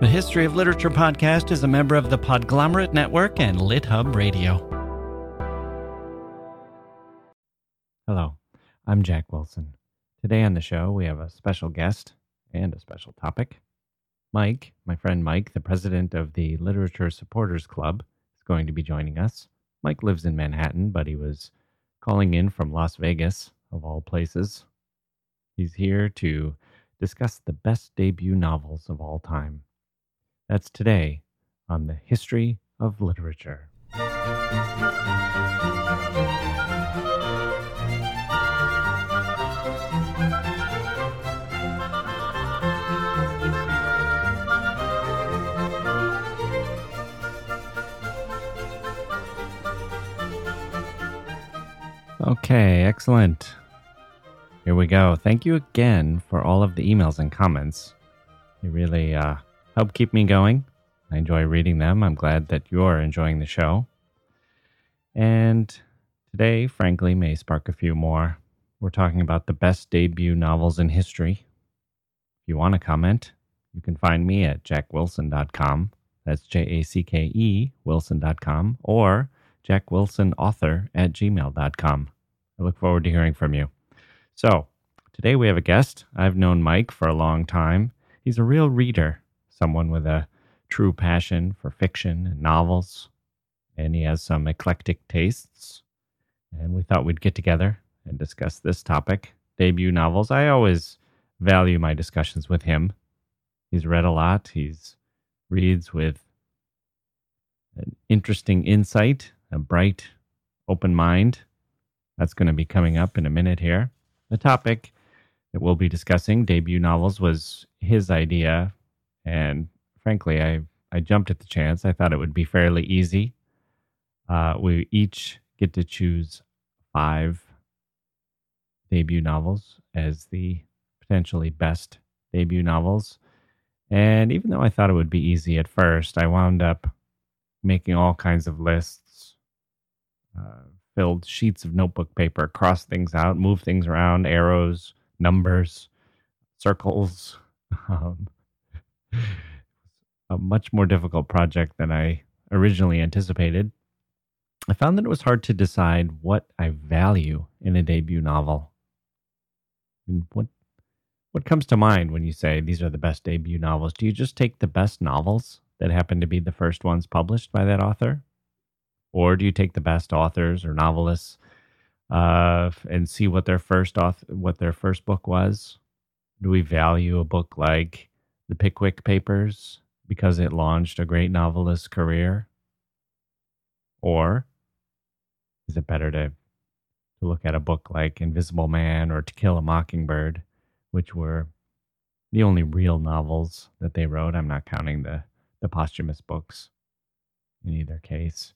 The History of Literature podcast is a member of the Podglomerate Network and LitHub Radio. Hello, I'm Jacke Wilson. Today on the show, we have a special guest and a special topic. Mike, my friend Mike, the president of the Literature Supporters Club, is going to be joining us. Mike lives in Manhattan, but he was calling in from Las Vegas, of all places. He's here to discuss the best debut novels of all time. That's today on the History of Literature. Okay, excellent. Here we go. Thank you again for all of the emails and comments. You really uh, help keep me going. I enjoy reading them. I'm glad that you're enjoying the show. And today, frankly, may spark a few more. We're talking about the best debut novels in history. If you want to comment, you can find me at jackewilson.com. That's J A C K E Wilson.com or jackewilsonauthor at gmail.com. I look forward to hearing from you. So, today we have a guest. I've known Mike for a long time. He's a real reader someone with a true passion for fiction and novels, and he has some eclectic tastes. And we thought we'd get together and discuss this topic debut novels. I always value my discussions with him. He's read a lot, he's reads with an interesting insight, a bright, open mind. That's going to be coming up in a minute here. The topic that we'll be discussing, debut novels, was his idea and frankly, I I jumped at the chance. I thought it would be fairly easy. Uh, we each get to choose five debut novels as the potentially best debut novels. And even though I thought it would be easy at first, I wound up making all kinds of lists, uh, filled sheets of notebook paper, cross things out, move things around, arrows, numbers, circles. Um, a much more difficult project than I originally anticipated. I found that it was hard to decide what I value in a debut novel. I mean, what what comes to mind when you say these are the best debut novels? Do you just take the best novels that happen to be the first ones published by that author, or do you take the best authors or novelists uh, and see what their first author, what their first book was? Do we value a book like the Pickwick Papers because it launched a great novelist's career? Or is it better to, to look at a book like Invisible Man or To Kill a Mockingbird, which were the only real novels that they wrote? I'm not counting the, the posthumous books in either case.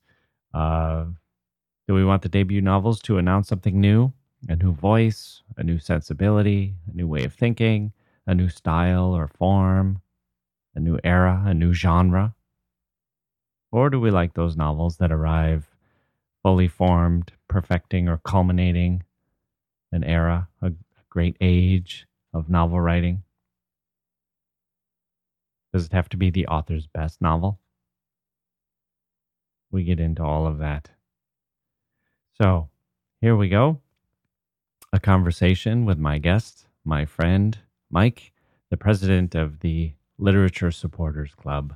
Uh, do we want the debut novels to announce something new? A new voice, a new sensibility, a new way of thinking, a new style or form, a new era, a new genre? Or do we like those novels that arrive fully formed, perfecting or culminating an era, a great age of novel writing? Does it have to be the author's best novel? We get into all of that. So, here we go. A conversation with my guest, my friend, Mike, the president of the Literature Supporters Club.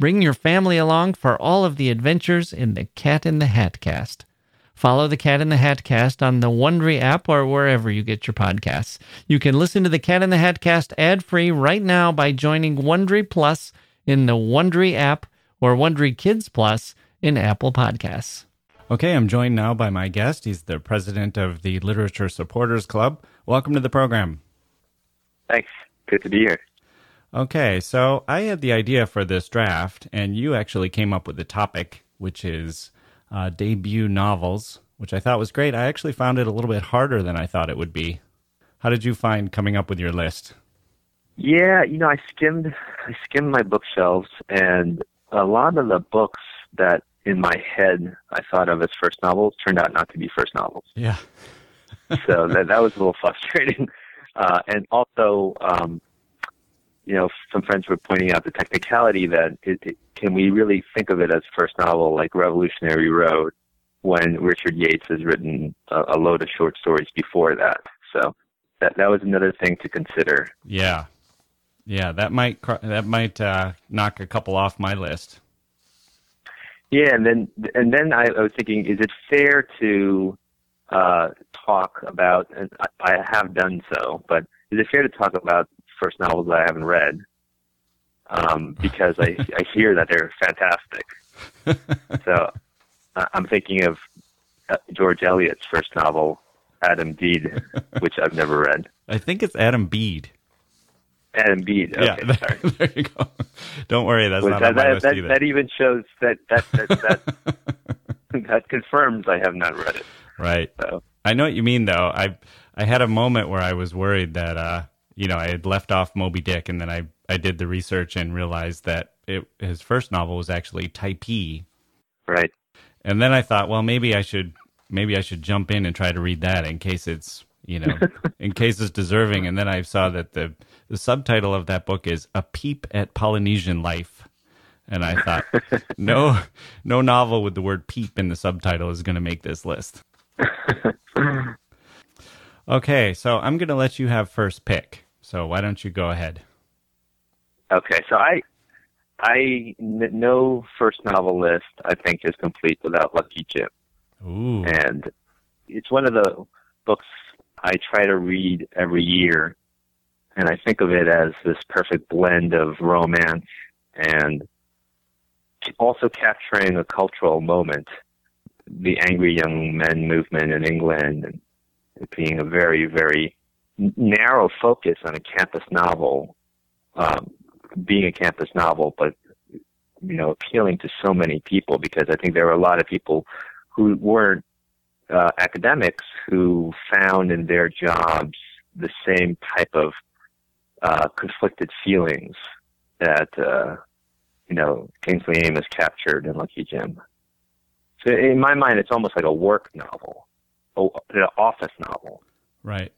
bring your family along for all of the adventures in the Cat in the Hat cast. Follow the Cat in the Hat cast on the Wondery app or wherever you get your podcasts. You can listen to the Cat in the Hat cast ad free right now by joining Wondery Plus in the Wondery app or Wondery Kids Plus in Apple Podcasts. Okay, I'm joined now by my guest. He's the president of the Literature Supporters Club. Welcome to the program. Thanks. Good to be here. Okay, so I had the idea for this draft, and you actually came up with the topic, which is uh, debut novels, which I thought was great. I actually found it a little bit harder than I thought it would be. How did you find coming up with your list? Yeah, you know, I skimmed I skimmed my bookshelves and a lot of the books that in my head I thought of as first novels turned out not to be first novels. Yeah. so that that was a little frustrating. Uh, and also, um, you know, some friends were pointing out the technicality that it, it, can we really think of it as first novel like Revolutionary Road when Richard Yates has written a, a load of short stories before that. So that that was another thing to consider. Yeah, yeah, that might that might uh, knock a couple off my list. Yeah, and then and then I, I was thinking, is it fair to uh, talk about? And I have done so, but is it fair to talk about first novels that I haven't read? Um, because I I hear that they're fantastic. so uh, I'm thinking of uh, George Eliot's first novel, Adam Bede, which I've never read. I think it's Adam Bede. Adam Bede. Okay, yeah, sorry. there you go. Don't worry, that's not that, that, that, that even shows that that that that, that confirms I have not read it. Right. So. I know what you mean, though. I I had a moment where I was worried that uh, you know I had left off Moby Dick, and then I I did the research and realized that it his first novel was actually Typee. Right. And then I thought, well, maybe I should maybe I should jump in and try to read that in case it's you know in case it's deserving. And then I saw that the the subtitle of that book is A Peep at Polynesian Life. And I thought, no, no novel with the word peep in the subtitle is going to make this list. okay, so I'm going to let you have first pick. So why don't you go ahead? Okay, so I, I no first novel list I think is complete without Lucky Jim. Ooh. And it's one of the books I try to read every year and I think of it as this perfect blend of romance and also capturing a cultural moment, the angry young men movement in England, and it being a very, very narrow focus on a campus novel, um, being a campus novel, but you know, appealing to so many people because I think there were a lot of people who weren't uh, academics who found in their jobs the same type of uh, conflicted feelings that uh, you know Kingsley Amis captured in Lucky Jim. So in my mind, it's almost like a work novel, an office novel. Right.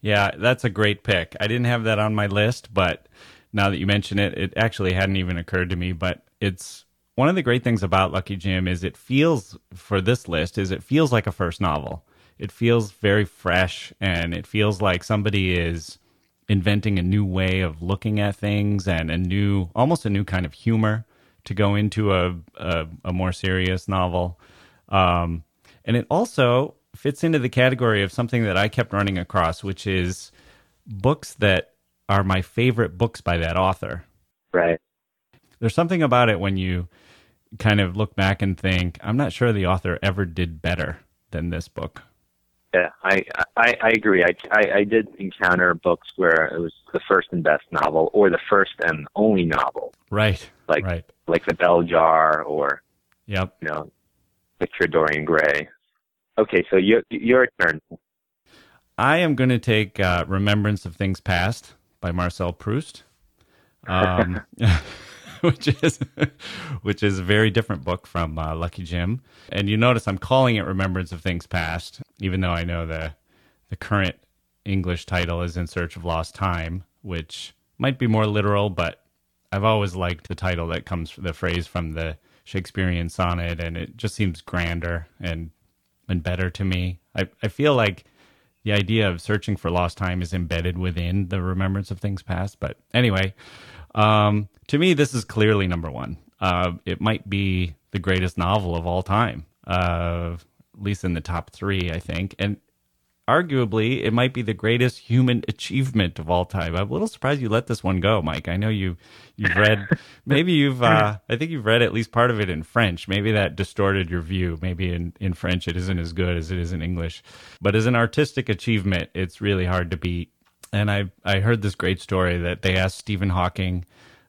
Yeah, that's a great pick. I didn't have that on my list, but now that you mention it, it actually hadn't even occurred to me. But it's one of the great things about Lucky Jim is it feels for this list is it feels like a first novel. It feels very fresh, and it feels like somebody is inventing a new way of looking at things and a new, almost a new kind of humor to go into a a, a more serious novel. Um, and it also fits into the category of something that I kept running across, which is books that are my favorite books by that author. Right. There's something about it when you kind of look back and think, I'm not sure the author ever did better than this book. Yeah, I I, I agree. I, I, I did encounter books where it was the first and best novel, or the first and only novel. Right. Like right. like the Bell Jar, or yep. You know, Picture Dorian Gray. Okay, so your your turn. I am going to take uh, "Remembrance of Things Past" by Marcel Proust. Um, which is which is a very different book from uh, Lucky Jim. And you notice I'm calling it Remembrance of Things Past, even though I know the the current English title is In Search of Lost Time, which might be more literal, but I've always liked the title that comes the phrase from the Shakespearean sonnet, and it just seems grander and and better to me. I, I feel like the idea of searching for lost time is embedded within the remembrance of things past. But anyway, um, to me, this is clearly number one. Uh, it might be the greatest novel of all time, uh, at least in the top three, I think. And arguably it might be the greatest human achievement of all time. I'm a little surprised you let this one go, Mike. I know you you've read maybe you've uh, I think you've read at least part of it in French. Maybe that distorted your view. Maybe in in French it isn't as good as it is in English. But as an artistic achievement, it's really hard to beat. And I I heard this great story that they asked Stephen Hawking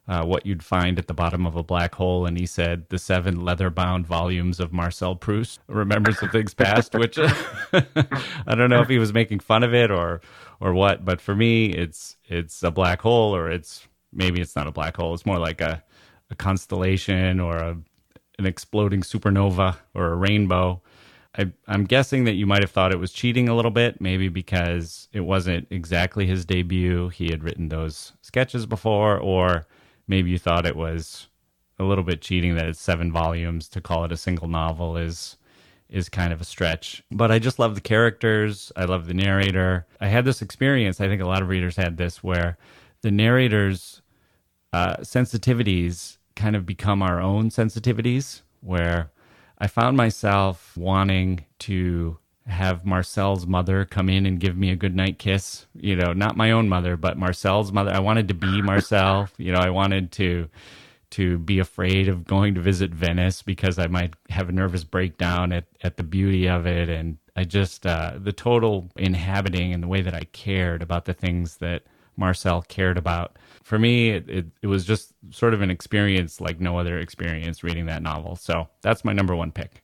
uh, what you'd find at the bottom of a black hole, and he said the seven leather-bound volumes of Marcel Proust, Remembrance of Things Past. Which I don't know if he was making fun of it or or what, but for me, it's it's a black hole, or it's maybe it's not a black hole. It's more like a a constellation or a an exploding supernova or a rainbow. I, am guessing that you might have thought it was cheating a little bit, maybe because it wasn't exactly his debut. He had written those sketches before, or maybe you thought it was a little bit cheating that it's seven volumes to call it a single novel is is kind of a stretch. But I just love the characters. I love the narrator. I had this experience. I think a lot of readers had this where the narrator's uh, sensitivities kind of become our own sensitivities. Where I found myself wanting to have Marcel's mother come in and give me a goodnight kiss. You know, not my own mother, but Marcel's mother. I wanted to be Marcel. You know, I wanted to to be afraid of going to visit Venice because I might have a nervous breakdown at, at the beauty of it. And I just, uh, the total inhabiting and the way that I cared about the things that Marcel cared about. For me, it, it, it was just sort of an experience like no other experience reading that novel. So that's my number one pick.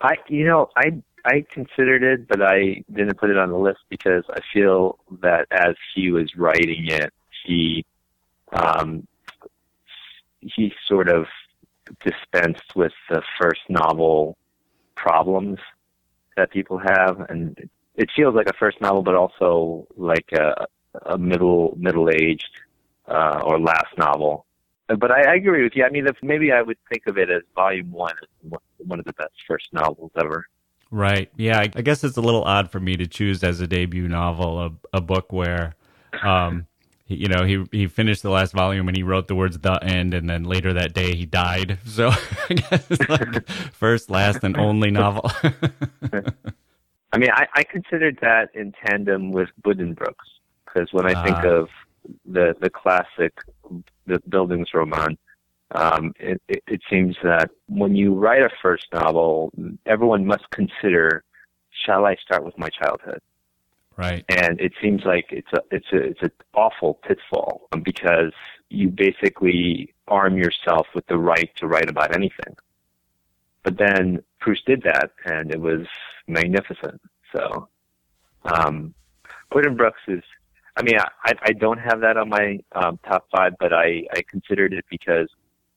I, you know, I I considered it, but I didn't put it on the list because I feel that as he was writing it, he um, he sort of dispensed with the first novel problems that people have, and it feels like a first novel, but also like a, a middle middle aged uh, or last novel. But I, I agree with you. I mean, if maybe I would think of it as volume one, one of the best first novels ever. Right. Yeah. I, guess it's a little odd for me to choose as a debut novel a, a book where, um, he, you know, he he finished the last volume and he wrote the words "the end," and then later that day he died. So I guess like first, last, and only novel. I mean, I, I considered that in tandem with Buddenbrooks because when I think uh, of the the classic the Bildungsroman, um, it, it, it seems that when you write a first novel, everyone must consider, shall I start with my childhood? Right. And it seems like it's a it's a it's an awful pitfall because you basically arm yourself with the right to write about anything. But then Proust did that, and it was magnificent. So, um, Brooks is. I mean, I I don't have that on my um, top five, but I I considered it because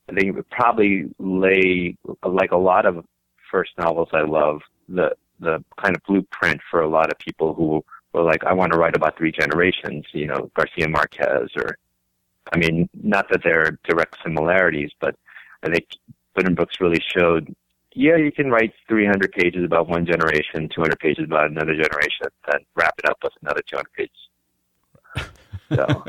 I think it would probably lay, like a lot of first novels I love, the the kind of blueprint for a lot of people who were like, I want to write about three generations, you know, Garcia Marquez or, I mean, not that there are direct similarities, but I think Buddenbrooks really showed, yeah, you can write 300 pages about one generation, 200 pages about another generation, then wrap it up with another 200 pages. So.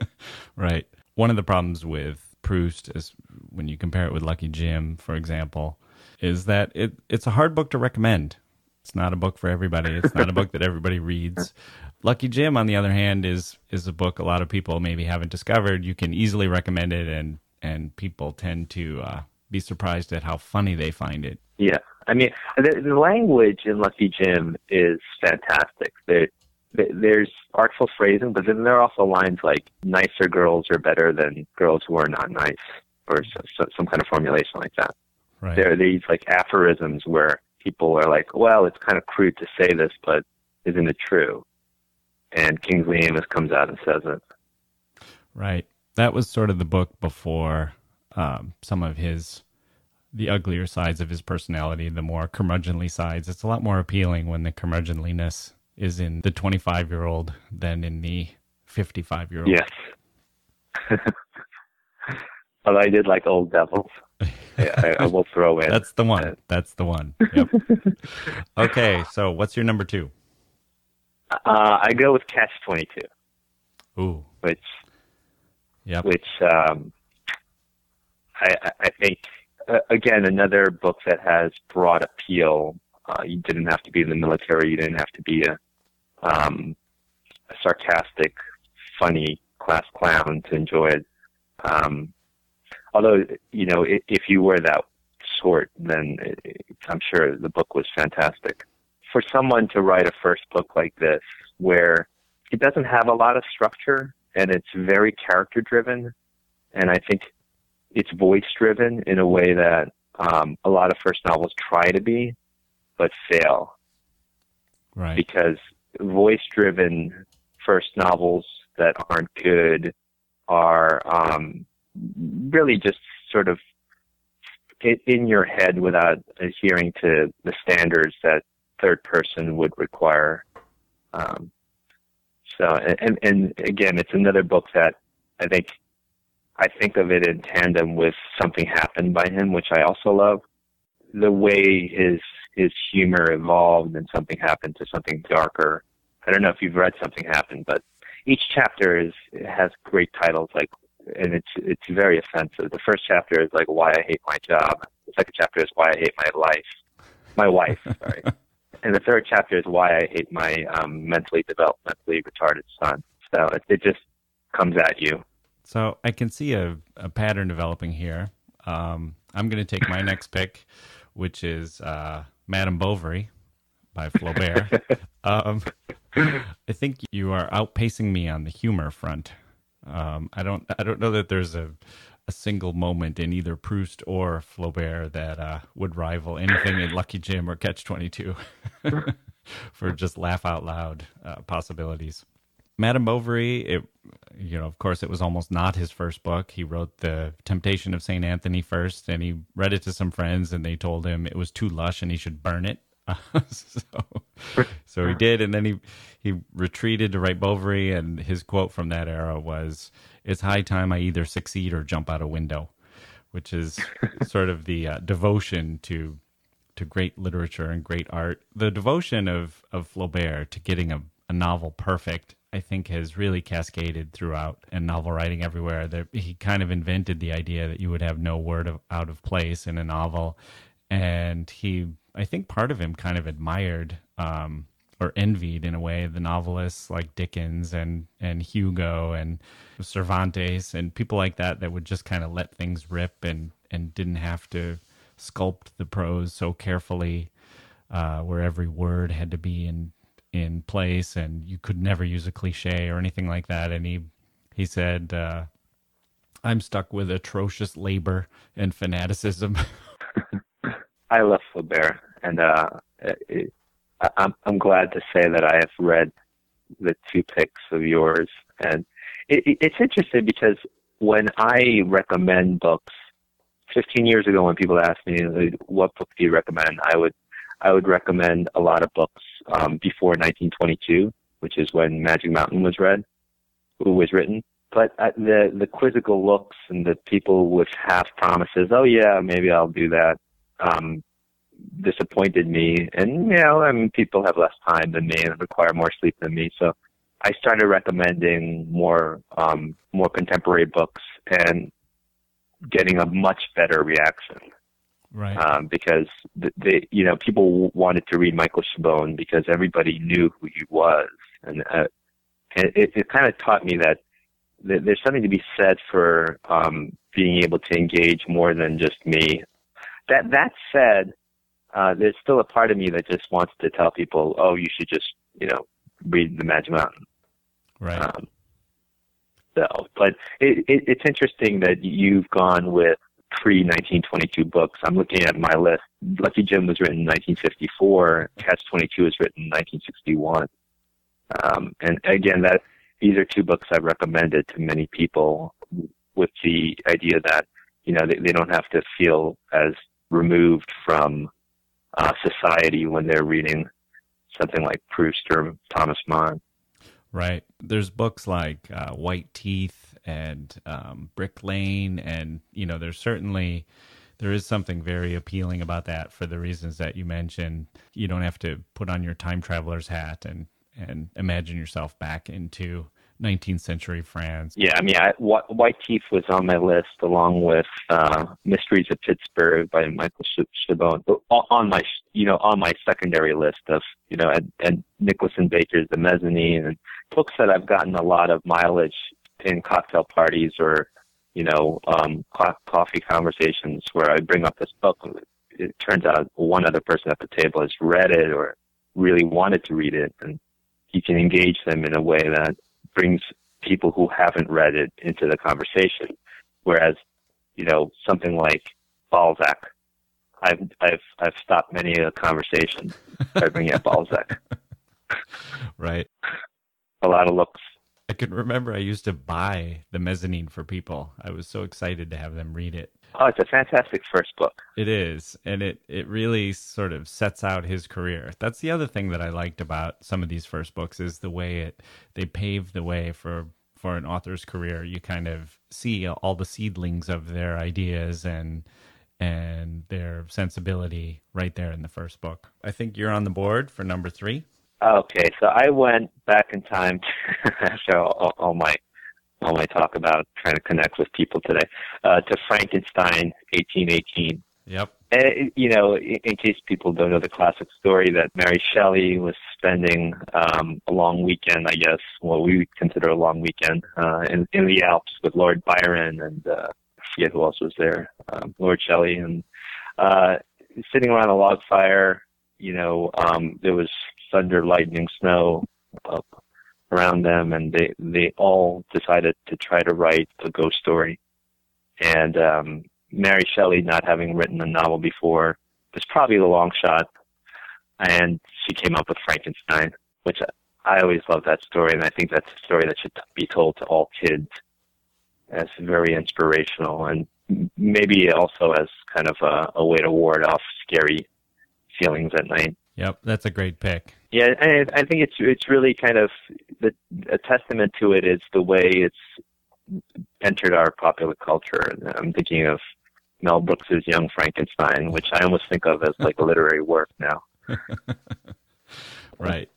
right. One of the problems with Proust, is when you compare it with Lucky Jim, for example, is that it, it's a hard book to recommend. It's not a book for everybody. It's not a book that everybody reads. Lucky Jim, on the other hand, is is a book a lot of people maybe haven't discovered. You can easily recommend it, and and people tend to uh, be surprised at how funny they find it. Yeah, I mean, the, the language in Lucky Jim is fantastic. There, there's artful phrasing, but then there are also lines like "nicer girls are better than girls who are not nice," or so, so, some kind of formulation like that. Right. There are these like aphorisms where people are like, "Well, it's kind of crude to say this, but isn't it true?" And Kingsley Amis comes out and says it. Right. That was sort of the book before um, some of his the uglier sides of his personality, the more curmudgeonly sides. It's a lot more appealing when the curmudgeonliness is in the 25 year old than in the 55 year old. Yes. but I did like Old Devils. I, I, will throw in. That's the one. That's the one. Yep. okay, so what's your number two? Uh, I go with Catch Twenty Two. Ooh. Which. Yep. Which um, I, I think uh, again another book that has broad appeal. Uh, you didn't have to be in the military. You didn't have to be a, um, a sarcastic, funny class clown to enjoy it. Um, although you know if, if you were that sort, then it, I'm sure the book was fantastic. For someone to write a first book like this, where it doesn't have a lot of structure and it's very character driven, and I think it's voice driven in a way that um, a lot of first novels try to be, but fail. Right. Because voice driven first novels that aren't good are um, really just sort of in your head without adhering to the standards that third person would require. Um, so, and, and again, it's another book that I think I think of it in tandem with Something Happened by him, which I also love. The way his his humor evolved and something happened to something darker. I don't know if you've read Something Happened, but each chapter is has great titles like and it's it's very offensive. The first chapter is like why I hate my job. The second chapter is why I hate my life, my wife. sorry, and the third chapter is why I hate my um, mentally developmentally retarded son. So it, it just comes at you. So I can see a, a pattern developing here. Um, I'm going to take my next pick, which is uh, Madame Bovary by Flaubert. um, I think you are outpacing me on the humor front. Um, I don't I don't know that there's a a single moment in either Proust or Flaubert that uh, would rival anything in Lucky Jim or Catch Twenty Two for just laugh out loud uh, possibilities. Madame Bovary, it, you know, of course, it was almost not his first book. He wrote The Temptation of St. Anthony first, and he read it to some friends, and they told him it was too lush and he should burn it. so, so he did, and then he he retreated to write Bovary, and his quote from that era was, "It's high time I either succeed or jump out a window," which is sort of the uh, devotion to to great literature and great art. The devotion of of Flaubert to getting a, a novel perfect, I think, has really cascaded throughout and novel writing everywhere. There, he kind of invented the idea that you would have no word of, out of place in a novel, and he I think part of him kind of admired um, or envied in a way the novelists like Dickens and and Hugo and Cervantes and people like that that would just kind of let things rip and and didn't have to sculpt the prose so carefully uh, where every word had to be in in place and you could never use a cliche or anything like that. And he he said uh, I'm stuck with atrocious labor and fanaticism. I love Flaubert and uh, it, I'm I'm glad to say that I have read the two picks of yours, and it, it, it's interesting because when I recommend books, 15 years ago, when people asked me what book do you recommend, I would I would recommend a lot of books um, before 1922, which is when Magic Mountain was read, was written. But uh, the the quizzical looks and the people with half promises, oh yeah, maybe I'll do that. Um, disappointed me. And, you know, I mean, people have less time than me and require more sleep than me. So I started recommending more, um, more contemporary books and getting a much better reaction. Right. Um, because the, you know, people wanted to read Michael Chabon because everybody knew who he was. And, uh, it, it kind of taught me that there's something to be said for um, being able to engage more than just me. That that said, uh, there's still a part of me that just wants to tell people, oh, you should just, you know, read the Magic Mountain. Right. Um, so, but it, it, it's interesting that you've gone with pre 1922 books. I'm looking at my list. Lucky Jim was written in 1954. Catch 22 was written in 1961. Um, and again, that these are two books I've recommended to many people with the idea that you know, they, they don't have to feel as removed from uh, society when they're reading something like Proust or Thomas Mann. Right. There's books like uh, White Teeth and um, Brick Lane, and you know, there's certainly there is something very appealing about that for the reasons that you mentioned. You don't have to put on your time traveler's hat and and imagine yourself back into 19th century France. Yeah, I mean, I, White Teeth was on my list along with uh, Mysteries of Pittsburgh by Michael Chabon on my you know on my secondary list of you know and, and Nicholson Baker's The Mezzanine and books that I've gotten a lot of mileage in cocktail parties or you know um, coffee conversations where I bring up this book. It turns out one other person at the table has read it or really wanted to read it and you can engage them in a way that brings people who haven't read it into the conversation. Whereas, you know, something like Balzac, I've I've I've stopped many a conversation by bringing up Balzac. Right. A lot of looks I can remember I used to buy the mezzanine for people. I was so excited to have them read it. Oh, it's a fantastic first book. It is, and it it really sort of sets out his career. That's the other thing that I liked about some of these first books is the way it they pave the way for for an author's career. You kind of see all the seedlings of their ideas and and their sensibility right there in the first book. I think you're on the board for number 3. Okay, so I went back in time after all, all my all my talk about trying to connect with people today uh, to Frankenstein, 1818. Yep. And, uh, you know, in, in case people don't know the classic story, that Mary Shelley was spending um, a long weekend, I guess, what we would consider a long weekend, uh, in, in the Alps with Lord Byron and uh, I forget who else was there, um, Lord Shelley, and uh, sitting around a log fire. You know, um, there was thunder, lightning, snow uh, around them, and they they all decided to try to write a ghost story. And um, Mary Shelley, not having written a novel before, was probably the long shot, and she came up with Frankenstein, which I always love that story, and I think that's a story that should be told to all kids as very inspirational, and maybe also as kind of a, a way to ward off scary feelings at night. Yep, that's a great pick. Yeah, and I think it's it's really kind of the, a testament to it is the way it's entered our popular culture. I'm thinking of Mel Brooks's Young Frankenstein, which I almost think of as like a literary work now. right.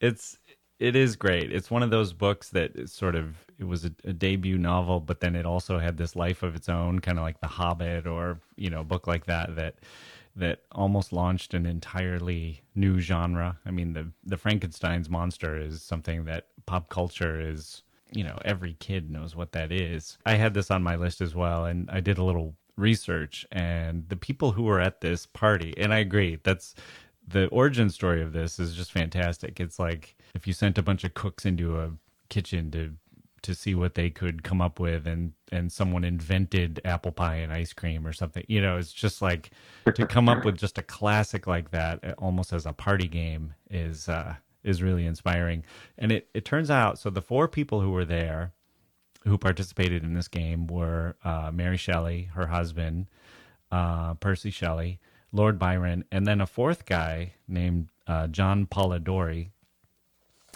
It's it is great. It's one of those books that sort of it was a, a, debut novel, but then it also had this life of its own, kind of like The Hobbit or you know, a book like that that that almost launched an entirely new genre. I mean, the the Frankenstein's monster is something that pop culture is, you know, every kid knows what that is. I had this on my list as well, and I did a little research, and the people who were at this party, and I agree, that's the origin story of this is just fantastic. It's like if you sent a bunch of cooks into a kitchen to to see what they could come up with and and someone invented apple pie and ice cream or something. You know it's just like to come up with just a classic like that uh, almost as a party game is uh is really inspiring. And it it turns out so the four people who were there who participated in this game were uh, Mary Shelley, her husband, uh, Percy Shelley, Lord Byron, and then a fourth guy named uh, John Polidori,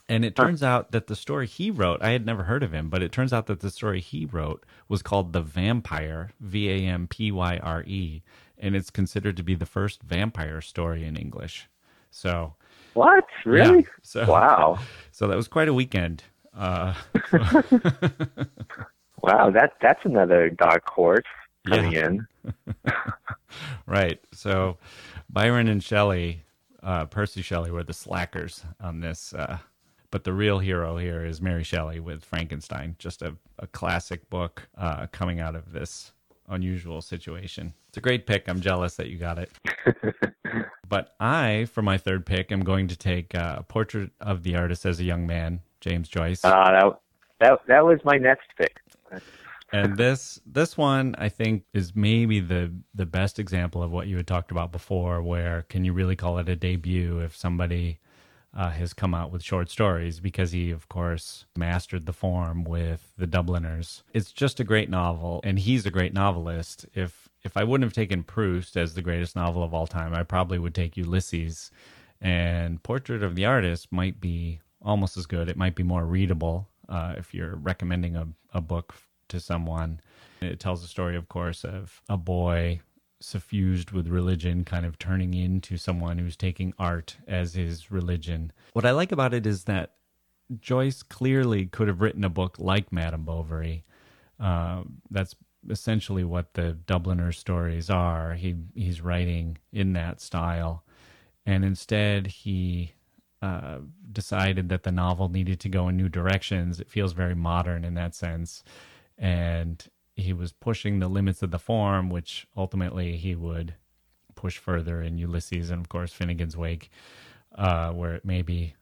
and it turns out that the story he wrote, I had never heard of him, but it turns out that the story he wrote was called The Vampire, V A M P Y R E, and it's considered to be the first vampire story in English. So, what? Really? Yeah, so, wow. So that was quite a weekend. Uh, wow, that that's another dark horse coming yeah. in. right. So Byron and Shelley, uh, Percy Shelley, were the slackers on this uh, but the real hero here is Mary Shelley with Frankenstein, just a, a classic book uh, coming out of this unusual situation. It's a great pick. I'm jealous that you got it. but I, for my third pick, am going to take uh, a portrait of the artist as a young man, James Joyce. Uh, that, that, that was my next pick. and this this one I think is maybe the the best example of what you had talked about before. Where can you really call it a debut if somebody uh, has come out with short stories because he, of course, mastered the form with the Dubliners. It's just a great novel, and he's a great novelist. If if I wouldn't have taken Proust as the greatest novel of all time, I probably would take Ulysses. And Portrait of the Artist might be almost as good. It might be more readable uh, if you're recommending a, a book to someone. It tells the story, of course, of a boy suffused with religion, kind of turning into someone who's taking art as his religion. What I like about it is that Joyce clearly could have written a book like Madame Bovary. Uh, that's essentially what the Dubliner stories are. He he's writing in that style, and instead he uh, decided that the novel needed to go in new directions. It feels very modern in that sense, and he was pushing the limits of the form, which ultimately he would push further in Ulysses and, of course, Finnegans Wake, uh, where it maybe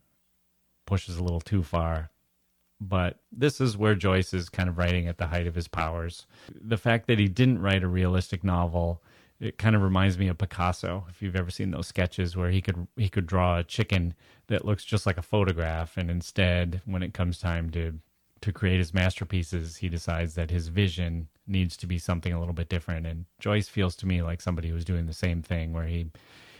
pushes a little too far. But this is where Joyce is kind of writing at the height of his powers. The fact that he didn't write a realistic novel, it kind of reminds me of Picasso. If you've ever seen those sketches where he could he could draw a chicken that looks just like a photograph, and instead, when it comes time to to create his masterpieces, he decides that his vision needs to be something a little bit different. And Joyce feels to me like somebody who's doing the same thing, where he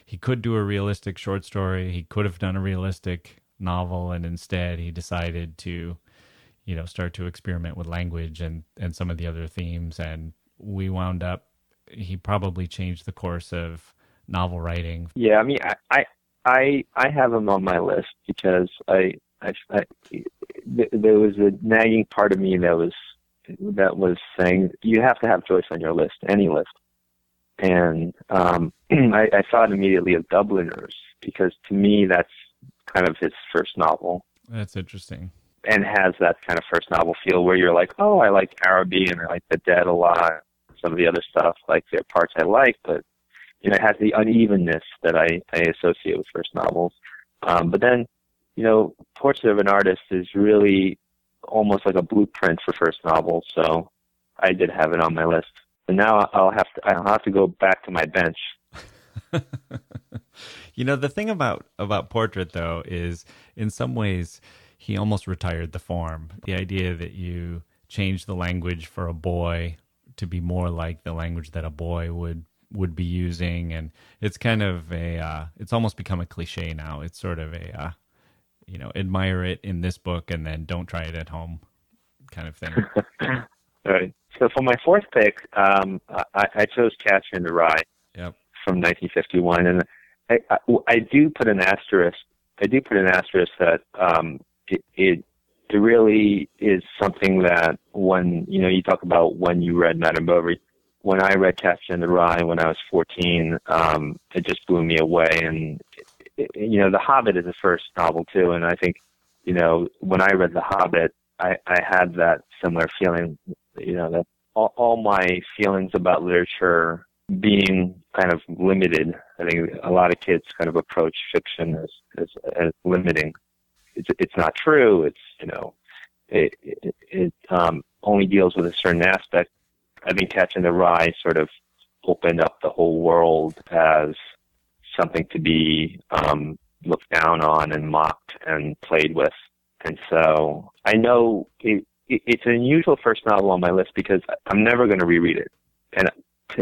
he could do a realistic short story, he could have done a realistic novel, and instead he decided to, you know, start to experiment with language and and some of the other themes. And we wound up. He probably changed the course of novel writing. Yeah, I mean, I I I have him on my list because I I, I there was a nagging part of me that was that was saying you have to have Joyce on your list, any list. And um, I, I thought immediately of Dubliners because to me that's kind of his first novel. That's interesting. And has that kind of first novel feel where you're like, oh, I like Araby and I like The Dead a lot. Some of the other stuff, like there are parts I like, but you know, it has the unevenness that I, I associate with first novels. Um, but then you know, Portrait of an Artist is really almost like a blueprint for first novels. So I did have it on my list. And now I'll have to I'll have to go back to my bench. you know, the thing about about Portrait though is in some ways he almost retired the form. The idea that you change the language for a boy to be more like the language that a boy would would be using and it's kind of a uh, it's almost become a cliche now it's sort of a uh, you know admire it in this book and then don't try it at home kind of thing. All right. So for my fourth pick um, I, I chose catcher in the rye yep. from 1951 and I, I, I, do put an asterisk i do put an asterisk that um, it, it it really is something that when you know you talk about when you read Madame Bovary, when I read Catcher in the Rye when I was 14, um, it just blew me away, and you know, The Hobbit is the first novel too, and I think, you know, when I read The Hobbit, I, I had that similar feeling, you know, that all, all my feelings about literature being kind of limited. I think a lot of kids kind of approach fiction as as, as limiting. It's it's not true. It's you know, it it, it um, only deals with a certain aspect. I think Catcher in the Rye sort of opened up the whole world as something to be um, looked down on and mocked and played with. And so I know it, it, it's an unusual first novel on my list because I'm never going to reread it. And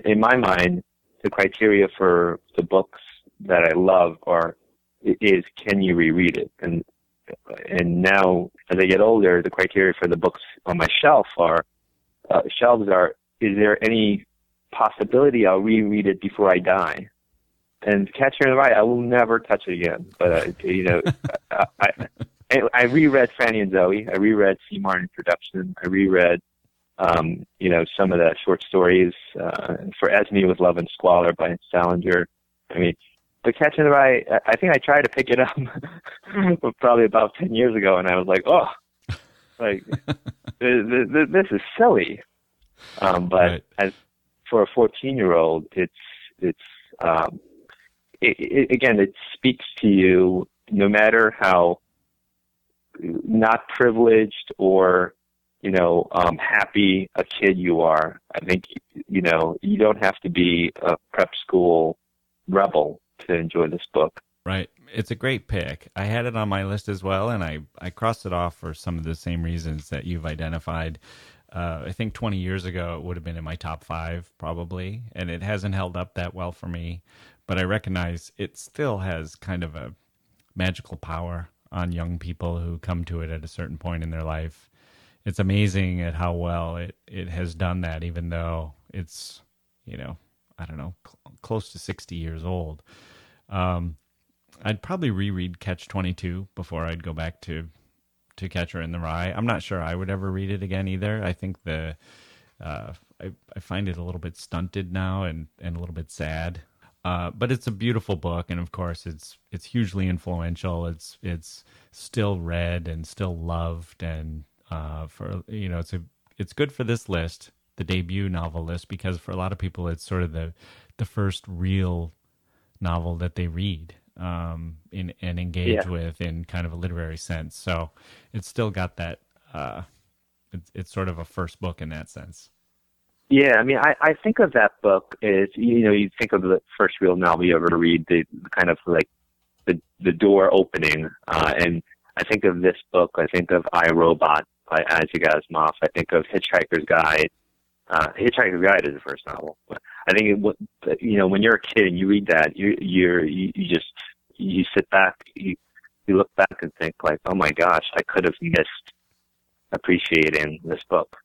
in my mind, the criteria for the books that I love are is can you reread it? And and now as I get older, the criteria for the books on my shelf are uh, shelves are is there any possibility I'll reread it before I die? And Catcher in the Rye, I will never touch it again. But uh, you know, I, I I reread Franny and Zooey. I reread Martin Introduction. I reread, um, you know, some of the short stories uh, for Esme with Love and Squalor by Salinger. I mean, but Catcher in the Rye, I think I tried to pick it up probably about ten years ago, and I was like, oh, like this is silly. Um, but right. as for a fourteen-year-old, it's it's um, it, it, again, it speaks to you no matter how not privileged or you know um, happy a kid you are. I think you know you don't have to be a prep school rebel to enjoy this book. Right. it's a great pick. I had it on my list as well, and I, I crossed it off for some of the same reasons that you've identified. Uh, I think 20 years ago it would have been in my top five probably, and it hasn't held up that well for me. But I recognize it still has kind of a magical power on young people who come to it at a certain point in their life. It's amazing at how well it, it has done that, even though it's, you know, I don't know, cl- close to 60 years old. Um, I'd probably reread Catch 22 before I'd go back to to Catcher in the Rye. I'm not sure I would ever read it again either. I think the uh, I, I find it a little bit stunted now and, and a little bit sad. Uh, but it's a beautiful book, and of course, it's it's hugely influential. It's it's still read and still loved, and uh, for you know, it's a it's good for this list, the debut novel list, because for a lot of people, it's sort of the the first real novel that they read um, in, and engage yeah. with in kind of a literary sense. So it's still got that. Uh, it's, it's sort of a first book in that sense. Yeah, I mean, I, I think of that book as you know, you think of the first real novel you ever read, the kind of like the the door opening, uh, and I think of this book. I think of I Robot by Isaac Asimov. I think of Hitchhiker's Guide. Uh, Hitchhiker's Guide is the first novel. But I think it, you know when you're a kid and you read that, you you're you, you just you sit back, you you look back and think like, oh my gosh, I could have missed appreciating this book.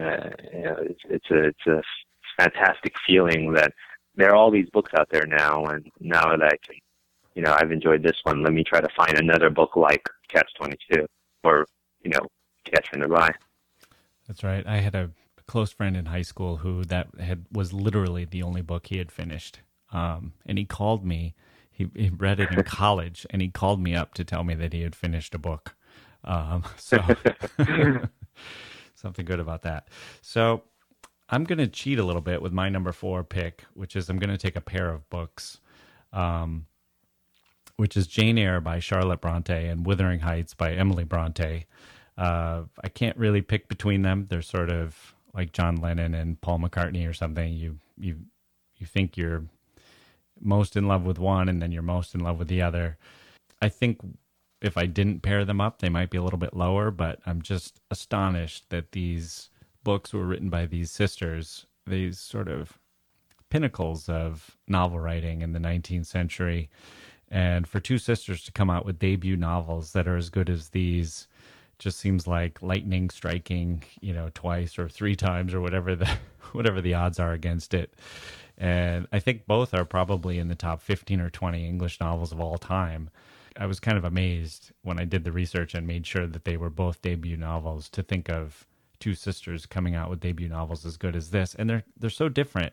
Uh, you know, it's it's a it's a fantastic feeling that there are all these books out there now, and now that I can, you know, I've enjoyed this one. Let me try to find another book like Catch Twenty Two, or you know, Catch in the Rye. That's right. I had a close friend in high school who that had was literally the only book he had finished, um, and he called me he, he read it in college, and he called me up to tell me that he had finished a book. Um, so something good about that. So I'm going to cheat a little bit with my number four pick, which is I'm going to take a pair of books, um, which is Jane Eyre by Charlotte Bronte and Wuthering Heights by Emily Bronte. Uh, I can't really pick between them. They're sort of like John Lennon and Paul McCartney or something. You you you think you're most in love with one and then you're most in love with the other. I think if I didn't pair them up, they might be a little bit lower, but I'm just astonished that these books were written by these sisters, these sort of pinnacles of novel writing in the 19th century. And for two sisters to come out with debut novels that are as good as these just seems like lightning striking, you know, twice or three times or whatever the whatever the odds are against it and I think both are probably in the top 15 or 20 English novels of all time. I was kind of amazed when I did the research and made sure that they were both debut novels to think of two sisters coming out with debut novels as good as this and they're they're so different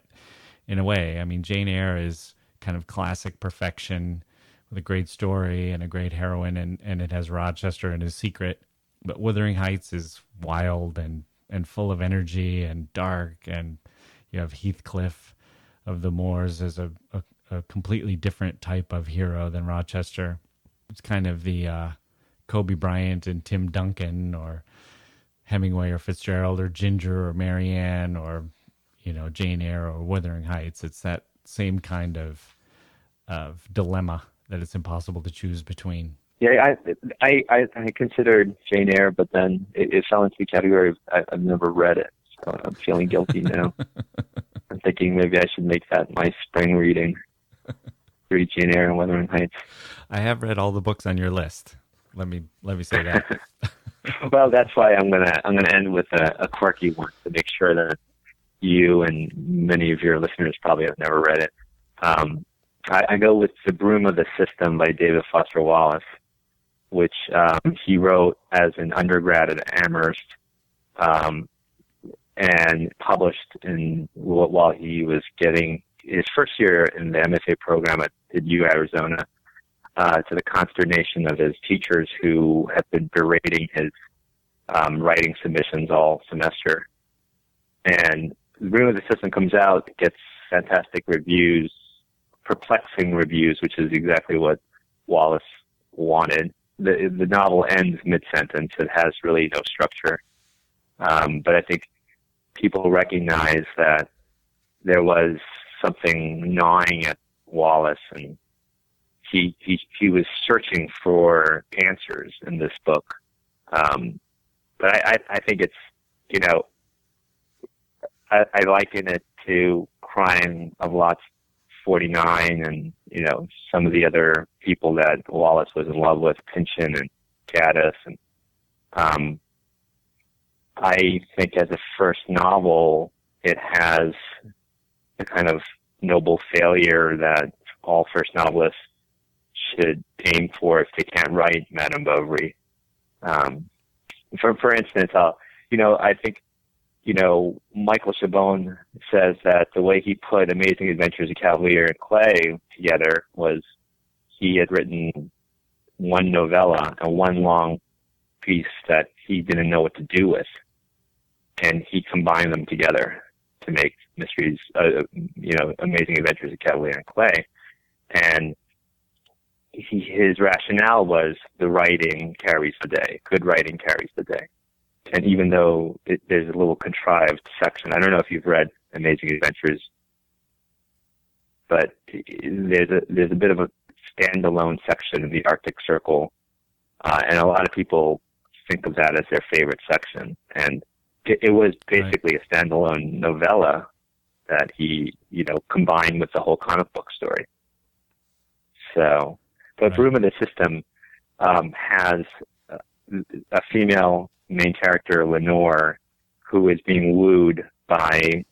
in a way. I mean Jane Eyre is kind of classic perfection with a great story and a great heroine and and it has Rochester and his secret. But Wuthering Heights is wild and and full of energy and dark and you have Heathcliff of the Moors as a, a, a completely different type of hero than Rochester. It's kind of the uh, Kobe Bryant and Tim Duncan, or Hemingway or Fitzgerald, or Ginger or Mary Ann, or you know Jane Eyre or Wuthering Heights. It's that same kind of of dilemma that it's impossible to choose between. Yeah, I I I, considered Jane Eyre, but then it, it fell into the category of I, I've never read it, so I'm feeling guilty now. I'm thinking maybe I should make that my spring reading. Read Jane Eyre and Wuthering Heights. I have read all the books on your list. Let me let me say that. well, that's why I'm gonna I'm gonna end with a, a quirky one to make sure that you and many of your listeners probably have never read it. Um, I, I go with The Broom of the System by David Foster Wallace, which um, he wrote as an undergrad at Amherst. Um, and published in while he was getting his first year in the MFA program at, at U Arizona, uh, to the consternation of his teachers who have been berating his um, writing submissions all semester. And the Broom of the System comes out, gets fantastic reviews, perplexing reviews, which is exactly what Wallace wanted. The, the novel ends mid sentence. It has really no structure. Um, but I think people recognize that there was something gnawing at Wallace and he he he was searching for answers in this book. Um, but I, I I think it's you know I, I liken it to Crying of Lots 49 and you know some of the other people that Wallace was in love with, Pynchon and Gaddis, and um, I think as a first novel, it has the kind of noble failure that all first novelists should aim for if they can't write Madame Bovary. Um, for for instance, I'll, you know, I think, you know, Michael Chabon says that the way he put Amazing Adventures of Kavalier and Clay together was he had written one novella and one long piece that he didn't know what to do with, and he combined them together to make mysteries, uh, you know, Amazing Adventures of Kavalier and Clay, and he, his rationale was the writing carries the day. Good writing carries the day. And even though it, there's a little contrived section, I don't know if you've read Amazing Adventures, but there's a there's a bit of a standalone section in the Arctic Circle, uh, and a lot of people think of that as their favorite section. And it, it was basically right. a standalone novella that he, you know, combined with the whole comic book story. So but right. Broom of the System um, has a female main character, Lenore, who is being wooed by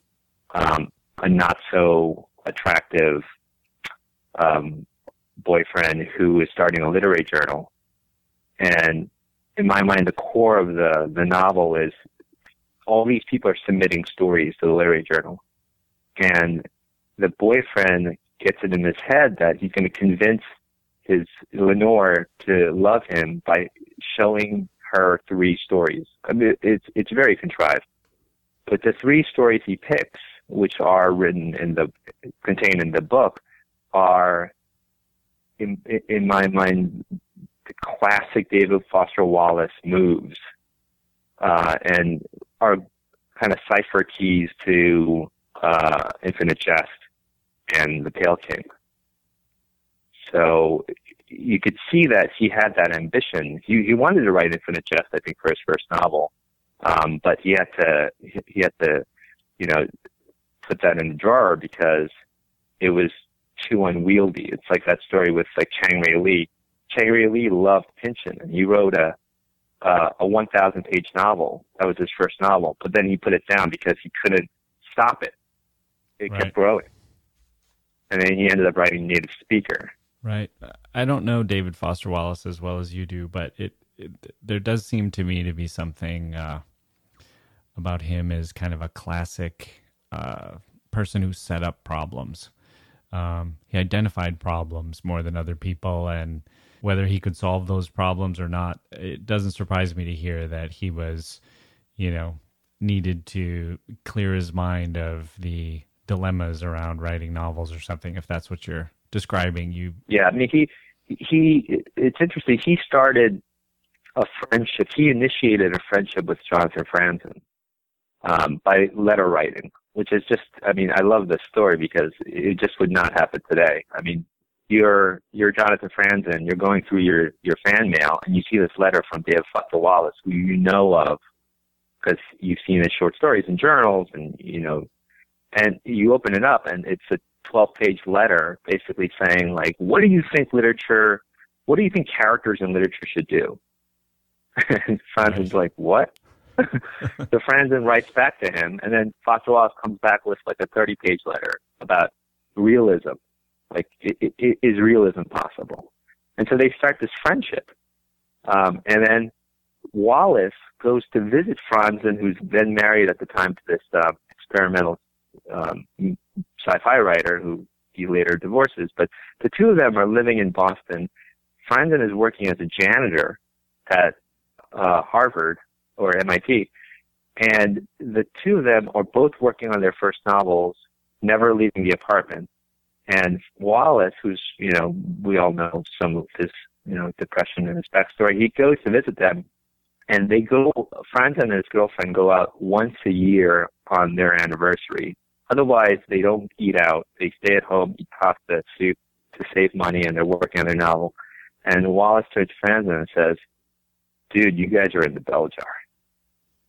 um, a not so attractive um, boyfriend who is starting a literary journal. And in my mind, the core of the, the novel is all these people are submitting stories to the literary journal. And the boyfriend gets it in his head that he's going to convince his Lenore to love him by showing her three stories. I mean, it's it's very contrived, but the three stories he picks, which are written in the contained in the book, are in in my mind the classic David Foster Wallace moves, uh, and are kind of cipher keys to uh, Infinite Jest and The Pale King. So you could see that he had that ambition. He, he wanted to write Infinite Jest, I think, for his first novel, um, but he had to he had to, you know, put that in the drawer because it was too unwieldy. It's like that story with like Chang Rae Lee. Chang Rae Lee loved Pynchon, and he wrote a uh, a 1,000 page novel. That was his first novel, but then he put it down because he couldn't stop it. It right. kept growing, and then he ended up writing Native Speaker Right. I don't know David Foster Wallace as well as you do, but it, it there does seem to me to be something uh, about him as kind of a classic uh, person who set up problems. Um, he identified problems more than other people, and whether he could solve those problems or not, it doesn't surprise me to hear that he was, you know, needed to clear his mind of the dilemmas around writing novels or something. If that's what you're describing. You yeah, I mean he he it's interesting. He started a friendship. He initiated a friendship with Jonathan Franzen um, by letter writing, which is just I mean I love this story because it just would not happen today. I mean you're you're Jonathan Franzen, you're going through your your fan mail and you see this letter from David Foster Wallace, who you know of because you've seen his short stories in journals and you know and you open it up and it's a 12 page letter basically saying like, what do you think literature, what do you think characters in literature should do? and Franzen's like, what? so Franzen writes back to him and then Wallace comes back with like a 30 page letter about realism. Like, it, it, is realism possible? And so they start this friendship. Um, and then Wallace goes to visit Franzen, who's then married at the time to this uh, experimental um, sci-fi writer who he later divorces. But the two of them are living in Boston. Franzen is working as a janitor at uh, Harvard or MIT, and the two of them are both working on their first novels, never leaving the apartment. And Wallace, who's you know we all know some of his you know depression and his backstory, he goes to visit them, and they go. Franzen and his girlfriend go out once a year on their anniversary Otherwise, they don't eat out. They stay at home, eat pasta, soup, to save money and they're working on their novel. And Wallace turns to Franzen and says, dude, you guys are in the bell jar.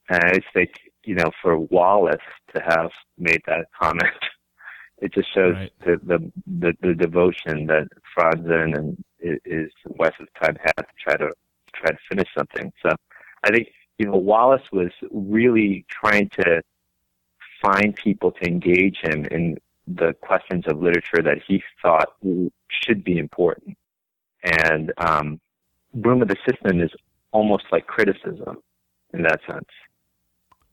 And I just think, you know, for Wallace to have made that comment, it just shows right. the, the, the the devotion that Franzen and is West of Time had to try to try to finish something. So I think you know Wallace was really trying to find people to engage him in the questions of literature that he thought should be important. And um, Broom of the System is almost like criticism in that sense.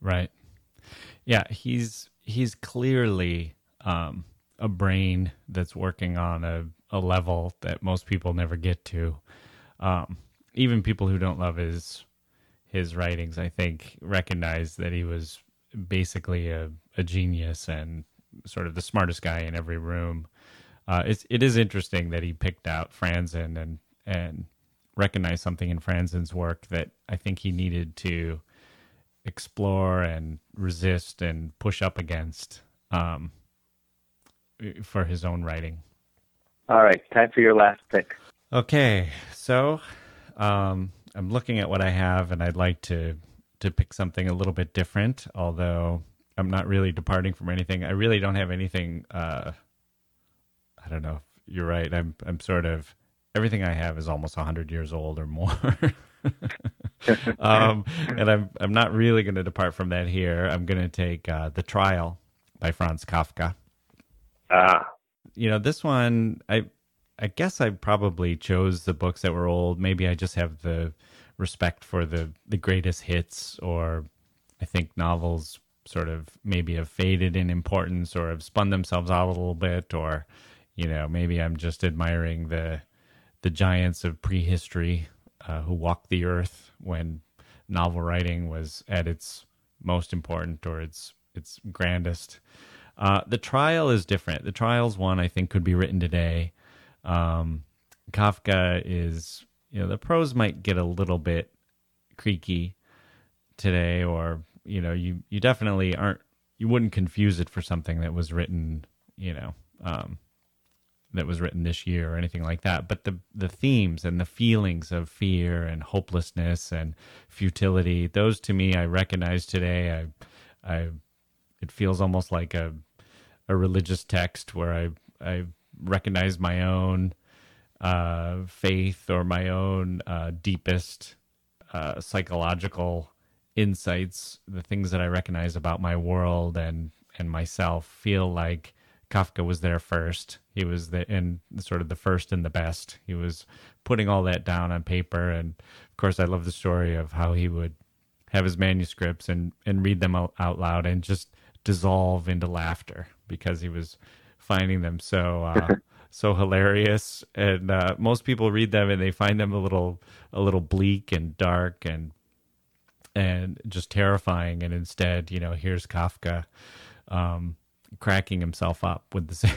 Right. Yeah, he's he's clearly um, a brain that's working on a, a level that most people never get to. Um, even people who don't love his his writings, I think, recognize that he was basically a, a genius and sort of the smartest guy in every room. Uh, it's it is interesting that he picked out Franzen and and recognized something in Franzen's work that I think he needed to explore and resist and push up against um, for his own writing. All right, time for your last pick. Okay, so um, I'm looking at what I have, and I'd like to to pick something a little bit different. Although I'm not really departing from anything. I really don't have anything. Uh, I don't know. If you're right. I'm I'm sort of everything I have is almost 100 years old or more. um, and I'm I'm not really going to depart from that here. I'm going to take uh, the Trial by Franz Kafka. Ah, you know this one. I I guess I probably chose the books that were old. Maybe I just have the respect for the the greatest hits, or I think novels sort of maybe have faded in importance or have spun themselves out a little bit or you know maybe i'm just admiring the the giants of prehistory uh, who walked the earth when novel writing was at its most important or its its grandest. Uh, the trial is different. The trial's one i think could be written today. Um, kafka is you know the prose might get a little bit creaky today or you know, you you definitely aren't you wouldn't confuse it for something that was written, you know, um, that was written this year or anything like that. But the the themes and the feelings of fear and hopelessness and futility, those to me I recognize today. I I it feels almost like a a religious text where I I recognize my own uh, faith or my own uh, deepest uh, psychological insights, the things that I recognize about my world and and myself feel like Kafka was there first. He was the and sort of the first and the best. He was putting all that down on paper, and of course, I love the story of how he would have his manuscripts and and read them out, out loud and just dissolve into laughter because he was finding them so uh, so hilarious. And uh, most people read them and they find them a little a little bleak and dark and and just terrifying. And instead, you know, here's Kafka um, cracking himself up with the same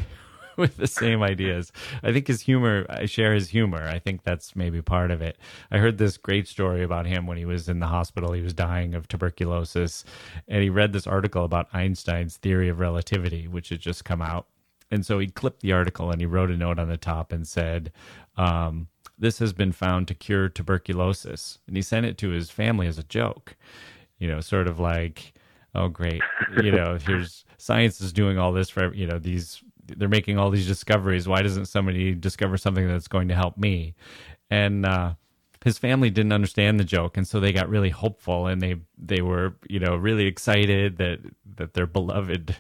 with the same ideas. I think his humor, I share his humor. I think that's maybe part of it. I heard this great story about him when he was in the hospital. He was dying of tuberculosis, and he read this article about Einstein's theory of relativity, which had just come out. And so he clipped the article and he wrote a note on the top and said, um, this has been found to cure tuberculosis. And he sent it to his family as a joke, you know, sort of like, oh, great, you know, here's science is doing all this for, you know, these, they're making all these discoveries. Why doesn't somebody discover something that's going to help me? And, uh, his family didn't understand the joke and so they got really hopeful and they they were you know really excited that that their beloved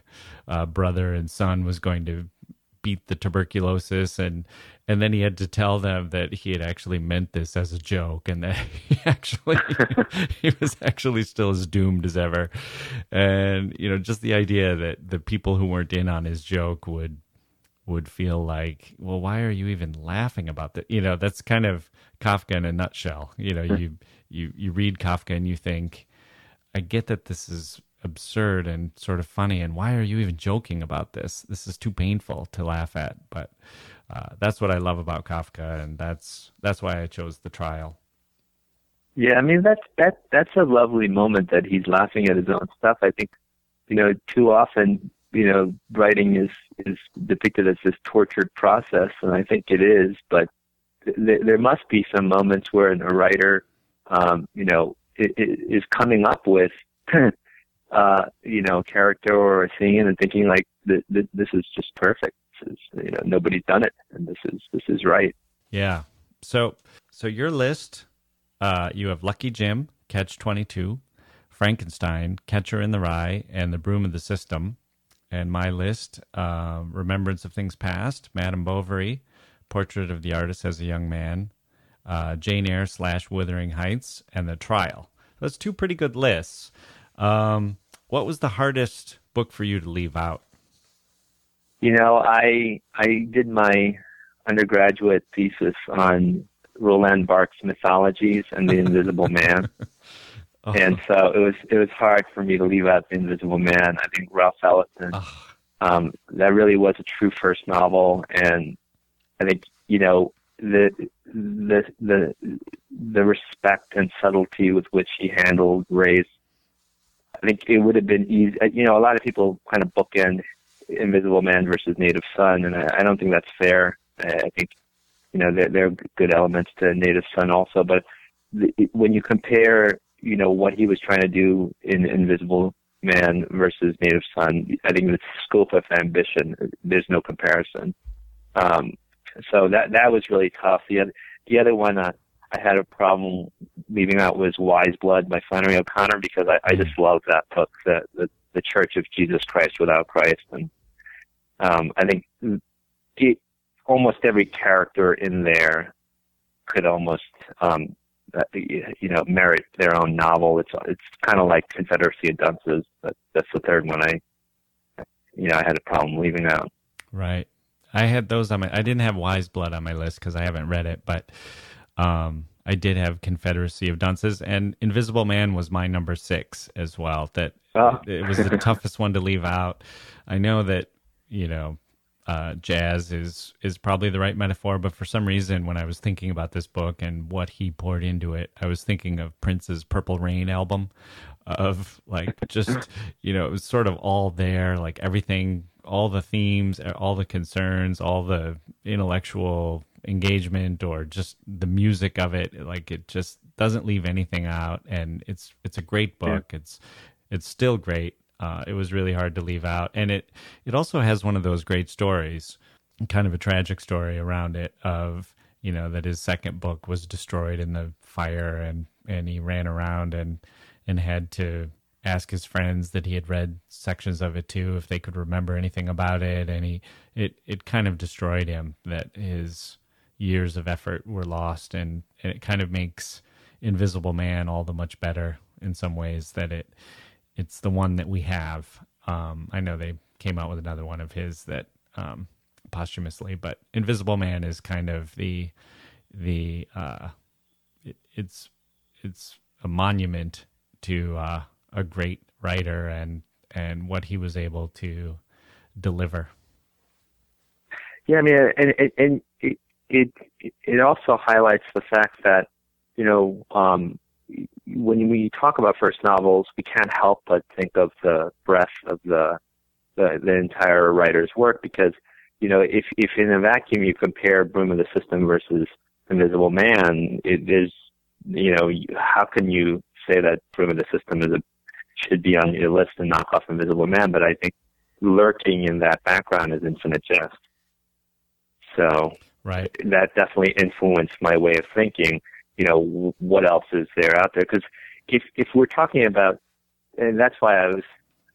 uh, brother and son was going to beat the tuberculosis. And and then he had to tell them that he had actually meant this as a joke and that he actually he was actually still as doomed as ever. And you know just the idea that the people who weren't in on his joke would would feel like well why are you even laughing about that? You know that's kind of kafka in a nutshell. You know you you you read kafka and you think i get that this is absurd and sort of funny and why are you even joking about this this is too painful to laugh at but uh, that's what I love about Kafka, and that's that's why I chose the trial. Yeah, I mean that's that that's a lovely moment that he's laughing at his own stuff. I think you know too often you know, writing is is depicted as this tortured process, and I think it is. But th- there must be some moments where a writer, um, you know, is coming up with, uh, you know, character or a scene and thinking like, th- th- this is just perfect. This is, you know, nobody's done it, and this is this is right. Yeah. So so your list, uh, you have Lucky Jim, Catch Twenty Two, Frankenstein, Catcher in the Rye, and The Broom of the System. And my list, uh, Remembrance of Things Past, Madame Bovary, Portrait of the Artist as a Young Man, uh, Jane Eyre slash Wuthering Heights, and The Trial. That's two pretty good lists. Um, what was the hardest book for you to leave out? You know, I I did my undergraduate thesis on Roland Barthes mythologies and the Invisible Man. Oh. And so it was it was hard for me to leave out The Invisible Man. I think Ralph Ellison, oh. um, that really was a true first novel, and I think you know the the the the respect and subtlety with which he handled race. I think it would have been easy. You know, a lot of people kind of bookend Invisible Man versus Native Son, and I, I don't think that's fair. I think you know there there are good elements to Native Son also, but the, when you compare you know what he was trying to do in Invisible Man versus Native Son. I think the scope of ambition, there's no comparison. Um, so that that was really tough. The other, the other one uh, I had a problem leaving out was Wise Blood by Flannery O'Connor because I, I just mm-hmm. love that book, the, the the Church of Jesus Christ without Christ, and um, I think it, almost every character in there could almost um, you know merit their own novel. It's it's kind of like Confederacy of Dunces. But that's the third one I you know I had a problem leaving out. Right. I had those on my. I didn't have Wise Blood on my list because I haven't read it, but um, I did have Confederacy of Dunces, and Invisible Man was my number six as well. That oh. it was the toughest one to leave out. I know that you know uh, jazz is is probably the right metaphor. But for some reason, when I was thinking about this book and what he poured into it, I was thinking of Prince's Purple Rain album, of like just you know it was sort of all there, like everything, all the themes, all the concerns, all the intellectual engagement, or just the music of it. Like it just doesn't leave anything out, and it's it's a great book. Yeah. It's it's still great uh, it was really hard to leave out, and it it also has one of those great stories, kind of a tragic story around it of you know that his second book was destroyed in the fire, and and he ran around and and had to ask his friends that he had read sections of it too if they could remember anything about it, and he it it kind of destroyed him that his years of effort were lost, and, and it kind of makes Invisible Man all the much better in some ways that it it's the one that we have. Um, I know they came out with another one of his that um, posthumously, but Invisible Man is kind of the the uh, it, it's it's a monument to uh, a great writer and and what he was able to deliver. Yeah, I mean, and and it it it also highlights the fact that you know um, when we talk about first novels, we can't help but think of the breadth of the the, the entire writer's work because you know if if in a vacuum you compare Broom of the System versus Invisible Man, it is you know how can you say that Broom of the System is a should be on your list and knock off Invisible Man? But I think lurking in that background is Infinite Jest. So right. that definitely influenced my way of thinking you know, what else is there out there? Because if if we're talking about, and that's why I was,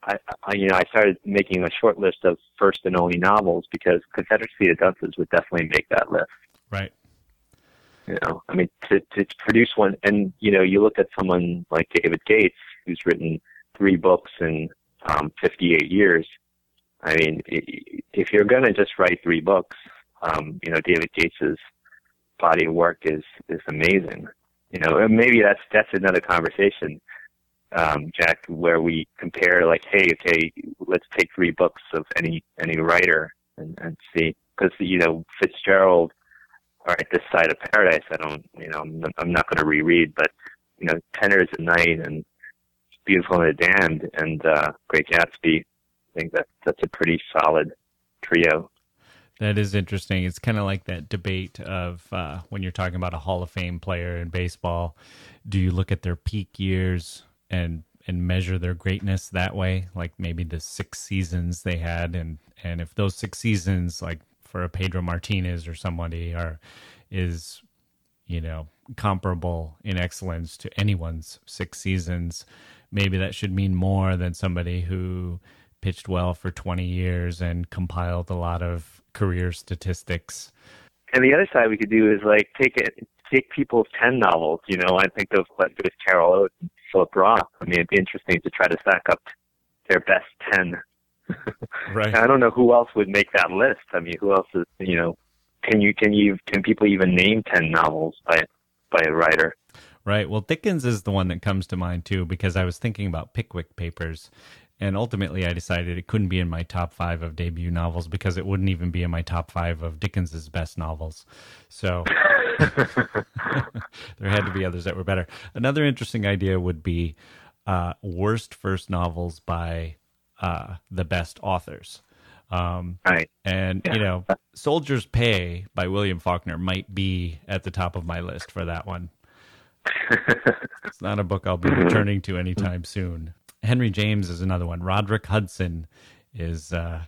I, I you know, I started making a short list of first and only novels because Confederacy of Dunces would definitely make that list. Right. You know, I mean, to to produce one, and you know, you look at someone like David Gates, who's written three books in um, 58 years. I mean, if you're going to just write three books, um, you know, David Gates's body of work is is amazing. You know, and maybe that's that's another conversation, um, Jacke, where we compare like, hey, okay, let's take three books of any any writer and, and see, because you know Fitzgerald, all right, this side of paradise, I don't, you know, I'm, I'm not going to reread, but you know, Tender Is the Night and Beautiful and the Damned and uh, Great Gatsby, I think that that's a pretty solid trio. That is interesting. It's kind of like that debate of uh, when you're talking about a Hall of Fame player in baseball. Do you look at their peak years and and measure their greatness that way? Like maybe the six seasons they had, and and if those six seasons, like for a Pedro Martinez or somebody, are is you know comparable in excellence to anyone's six seasons, maybe that should mean more than somebody who pitched well for 20 years and compiled a lot of career statistics. And the other side we could do is like take it, take people's 10 novels. You know, I think of like with Carol Oates and Philip Roth. I mean, it'd be interesting to try to stack up their best 10. right. I don't know who else would make that list. I mean, who else is, you know, can you, can you, can people even name 10 novels by, by a writer? Right. Well, Dickens is the one that comes to mind too, because I was thinking about Pickwick Papers and ultimately, I decided it couldn't be in my top five of debut novels because it wouldn't even be in my top five of Dickens's best novels. So there had to be others that were better. Another interesting idea would be uh, worst first novels by uh, the best authors. Um, right. And, yeah. you know, Soldier's Pay by William Faulkner might be at the top of my list for that one. it's not a book I'll be returning to anytime soon. Henry James is another one. Roderick Hudson is uh,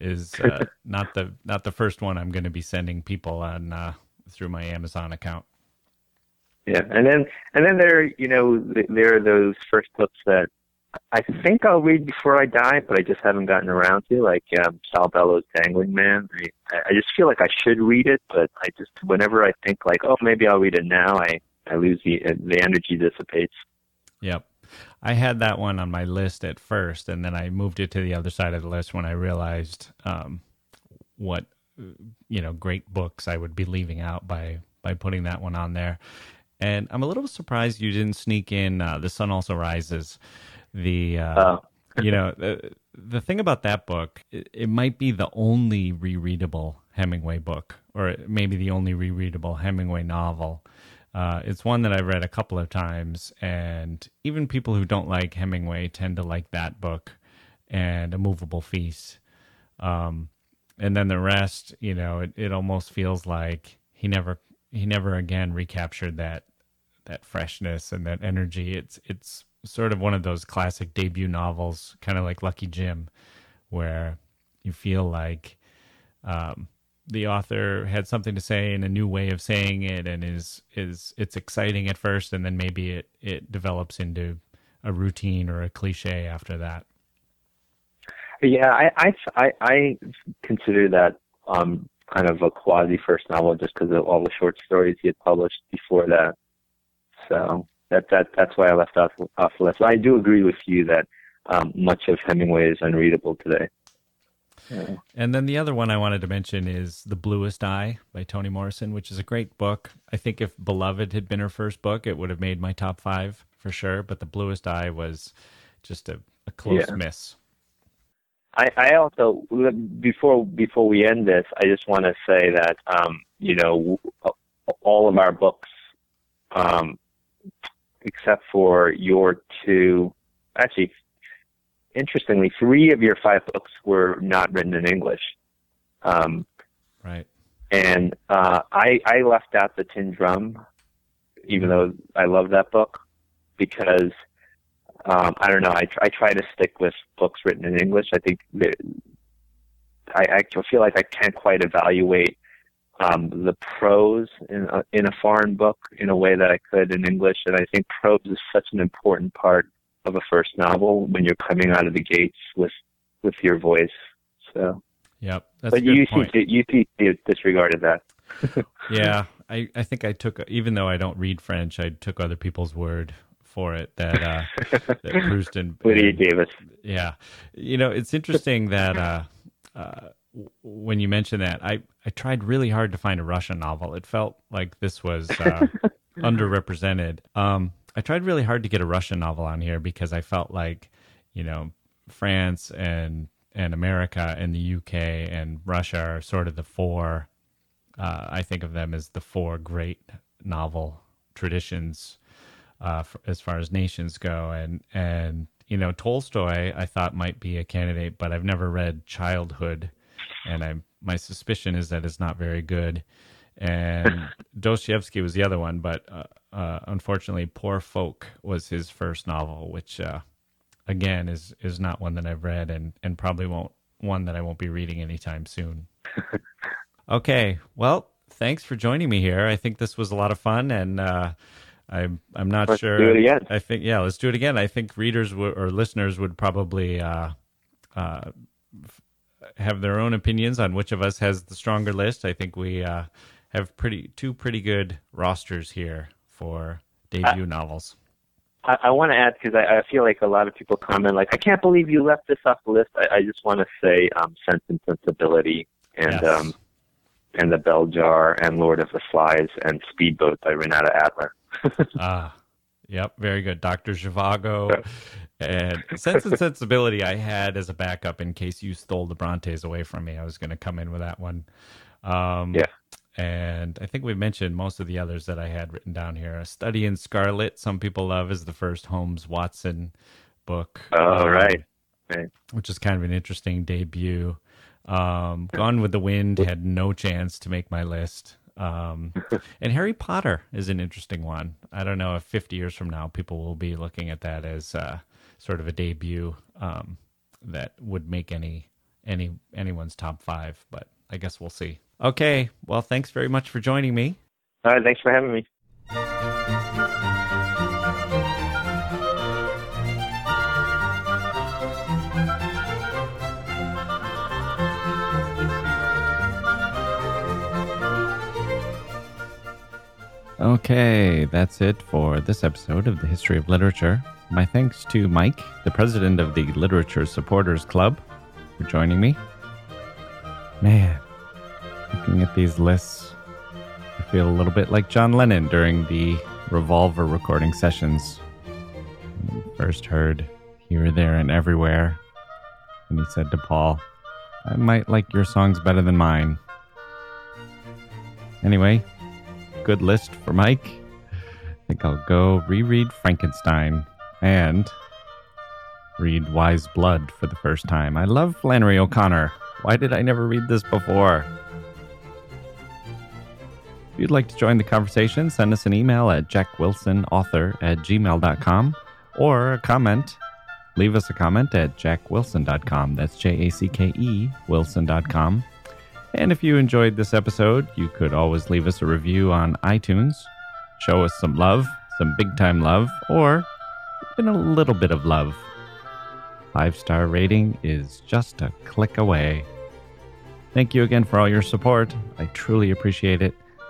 is uh, not the not the first one I'm going to be sending people on uh, through my Amazon account. Yeah, and then and then there you know there are those first books that I think I'll read before I die, but I just haven't gotten around to, like um, Saul Bellow's Dangling Man. I, I just feel like I should read it, but I just whenever I think like, oh, maybe I'll read it now, I I lose the the energy dissipates. Yep. I had that one on my list at first, and then I moved it to the other side of the list when I realized um, what you know great books I would be leaving out by by putting that one on there. And I'm a little surprised you didn't sneak in uh, "The Sun Also Rises." The uh, oh. you know the, the thing about that book, it, it might be the only rereadable Hemingway book, or maybe the only rereadable Hemingway novel uh, it's one that I've read a couple of times, and even people who don't like Hemingway tend to like that book and A Movable Feast. Um, and then the rest, you know, it, it almost feels like he never he never again recaptured that that freshness and that energy. It's it's sort of one of those classic debut novels, kind of like Lucky Jim, where you feel like um, the author had something to say in a new way of saying it and is is it's exciting at first and then maybe it it develops into a routine or a cliche after that. Yeah i i i, I consider that um kind of a quasi first novel just because of all the short stories he had published before that. So that that that's why i left off off the list. I do agree with you that um, much of hemingway is unreadable today and then the other one I wanted to mention is The Bluest Eye by Toni Morrison, which is a great book. I think if Beloved had been her first book, it would have made my top five for sure. But The Bluest Eye was just a, a close yeah. miss. I, I also before before we end this, I just want to say that um, you know all of our books, um, except for your two, actually interestingly, three of your five books were not written in English. Um, right. And uh, I I left out the Tin Drum, even though I love that book, because um, I don't know. I I try to stick with books written in English. I think that I I feel like I can't quite evaluate um, the prose in a, in a foreign book in a way that I could in English, and I think prose is such an important part of a first novel when you're coming out of the gates with with your voice. So. Yep. but you point. you disregarded that. yeah, I I think I took even though I don't read French, I took other people's word for it that uh that Proust and Lydia Davis. Yeah, you know it's interesting that uh, uh when you mention that I I tried really hard to find a Russian novel. It felt like this was uh, underrepresented. Um, I tried really hard to get a Russian novel on here because I felt like, you know, France and and America and the UK and Russia are sort of the four. Uh, I think of them as the four great novel traditions uh, for, as far as nations go, and and you know, Tolstoy I thought might be a candidate, but I've never read Childhood, and I my suspicion is that it's not very good. And Dostoevsky was the other one, but uh, uh, unfortunately, Poor Folk was his first novel, which uh, again is is not one that I've read, and and probably won't one that I won't be reading anytime soon. okay, well, thanks for joining me here. I think this was a lot of fun, and uh, I'm I'm not let's sure. Do it again. I think yeah, let's do it again. I think readers w- or listeners would probably uh, uh, f- have their own opinions on which of us has the stronger list. I think we uh, have pretty two pretty good rosters here for debut novels. I, I want to add because I, I feel like a lot of people comment like, "I can't believe you left this off the list." I, I just want to say um, Sense and Sensibility and Yes. um, and the Bell Jar and Lord of the Flies and Speedboat by Renata Adler. Ah, yep, very good. Dr. Zhivago and Sense and Sensibility I had as a backup in case you stole the Brontes away from me. I was going to come in with that one. Um, Yeah. And I think we mentioned most of the others that I had written down here. A Study in Scarlet, some people love, is the first Holmes Watson book. Oh, Um, right. Right. Which is kind of an interesting debut. Um, Gone with the Wind had no chance to make my list. Um, and Harry Potter is an interesting one. I don't know if 50 years from now people will be looking at that as uh, sort of a debut um, that would make any any anyone's top five, but I guess we'll see. Okay, well, thanks very much for joining me. All right. Thanks for having me. Okay, that's it for this episode of the History of Literature. My thanks to Mike, the president of the Literature Supporters Club, for joining me. Man, looking at these lists, I feel a little bit like John Lennon during the Revolver recording sessions. First heard Here, There, and Everywhere, and he said to Paul, I might like your songs better than mine. Anyway, good list for Mike. I think I'll go reread Frankenstein and read Wise Blood for the first time. I love Flannery O'Connor. Why did I never read this before? If you'd like to join the conversation, send us an email at jackewilsonauthor at gmail.com or a comment. Leave us a comment at jackewilson.com. That's J A C K E Wilson.com. And if you enjoyed this episode, you could always leave us a review on iTunes, show us some love, some big time love, or even a little bit of love. Five star rating is just a click away. Thank you again for all your support. I truly appreciate it.